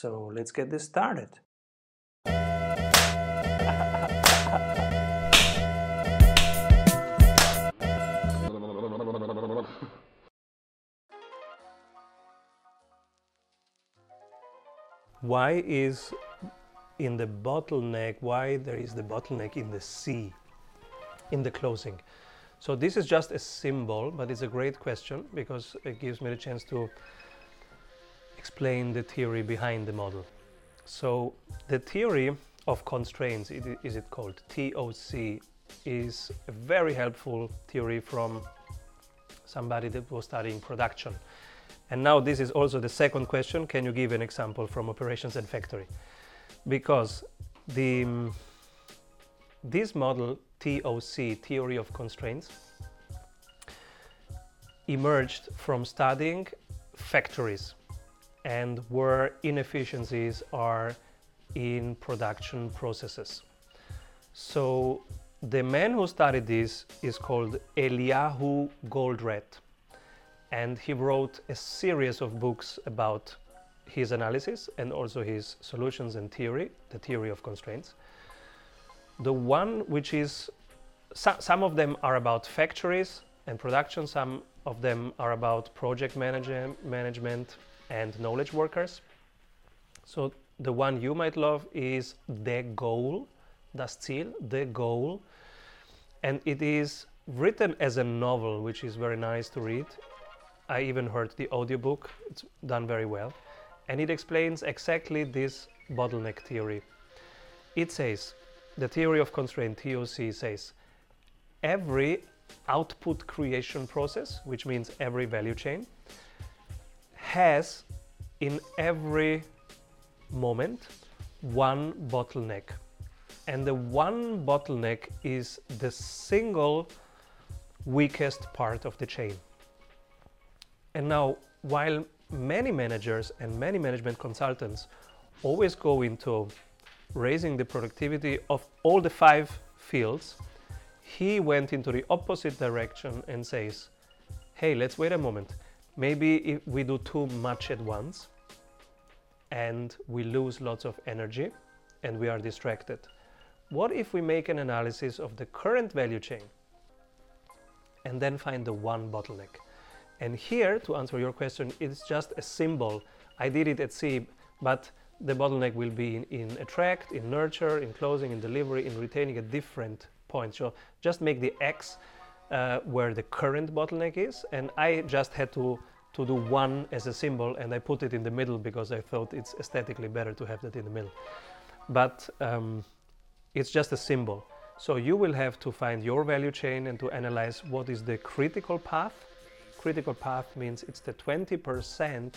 So let's get this started. why is in the bottleneck why there is the bottleneck in the C in the closing so this is just a symbol but it's a great question because it gives me the chance to explain the theory behind the model so the theory of constraints is it called TOC is a very helpful theory from somebody that was studying production and now this is also the second question. Can you give an example from operations and factory? Because the, um, this model, TOC, Theory of Constraints, emerged from studying factories and where inefficiencies are in production processes. So the man who studied this is called Eliyahu Goldratt and he wrote a series of books about his analysis and also his solutions and theory, the theory of constraints. The one which is, so, some of them are about factories and production, some of them are about project manager, management and knowledge workers. So the one you might love is The Goal, Das Ziel, The Goal. And it is written as a novel, which is very nice to read. I even heard the audiobook, it's done very well. And it explains exactly this bottleneck theory. It says, the theory of constraint, TOC, says every output creation process, which means every value chain, has in every moment one bottleneck. And the one bottleneck is the single weakest part of the chain. And now, while many managers and many management consultants always go into raising the productivity of all the five fields, he went into the opposite direction and says, hey, let's wait a moment. Maybe if we do too much at once and we lose lots of energy and we are distracted. What if we make an analysis of the current value chain and then find the one bottleneck? And here, to answer your question, it's just a symbol. I did it at C, but the bottleneck will be in, in attract, in nurture, in closing, in delivery, in retaining at different points. So just make the X uh, where the current bottleneck is. And I just had to, to do one as a symbol and I put it in the middle because I thought it's aesthetically better to have that in the middle. But um, it's just a symbol. So you will have to find your value chain and to analyze what is the critical path critical path means it's the 20%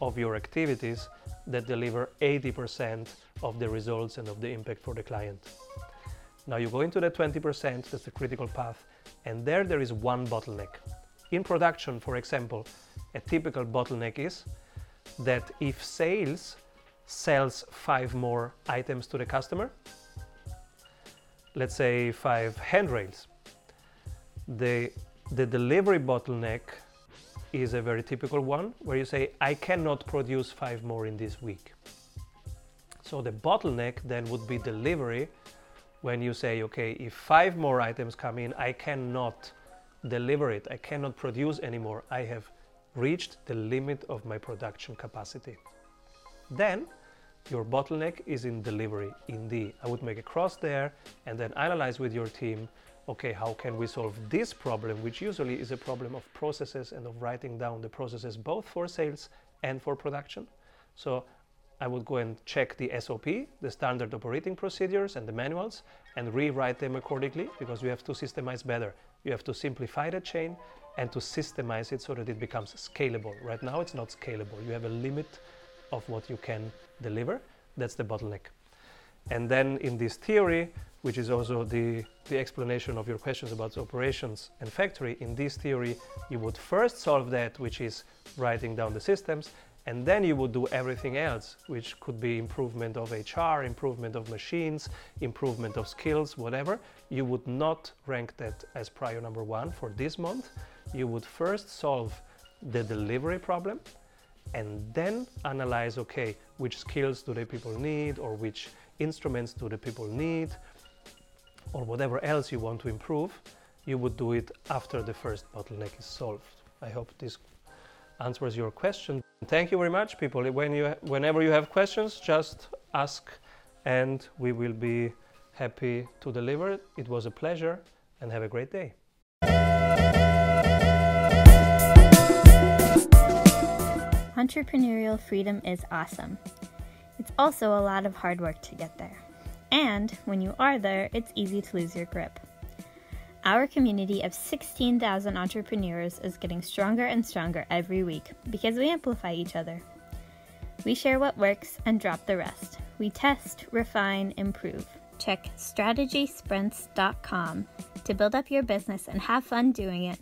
of your activities that deliver 80% of the results and of the impact for the client. Now you go into the 20%, that's the critical path, and there there is one bottleneck. In production, for example, a typical bottleneck is that if sales sells five more items to the customer, let's say five handrails, the, the delivery bottleneck is a very typical one where you say, I cannot produce five more in this week. So the bottleneck then would be delivery when you say, okay, if five more items come in, I cannot deliver it, I cannot produce anymore, I have reached the limit of my production capacity. Then your bottleneck is in delivery, Indeed, I would make a cross there and then analyze with your team okay, how can we solve this problem, which usually is a problem of processes and of writing down the processes both for sales and for production. So I would go and check the SOP, the standard operating procedures and the manuals, and rewrite them accordingly because you have to systemize better. You have to simplify the chain and to systemize it so that it becomes scalable. Right now, it's not scalable. You have a limit of what you can deliver. That's the bottleneck. And then in this theory, which is also the, the explanation of your questions about operations and factory. In this theory, you would first solve that, which is writing down the systems, and then you would do everything else, which could be improvement of HR, improvement of machines, improvement of skills, whatever. You would not rank that as prior number one for this month. You would first solve the delivery problem, and then analyze okay, which skills do the people need, or which instruments do the people need, or whatever else you want to improve, you would do it after the first bottleneck is solved. I hope this answers your question. Thank you very much, people. When you, whenever you have questions, just ask and we will be happy to deliver. It was a pleasure and have a great day. Entrepreneurial freedom is awesome. It's also a lot of hard work to get there. And when you are there, it's easy to lose your grip. Our community of 16,000 entrepreneurs is getting stronger and stronger every week because we amplify each other. We share what works and drop the rest. We test, refine, improve. Check strategysprints.com to build up your business and have fun doing it.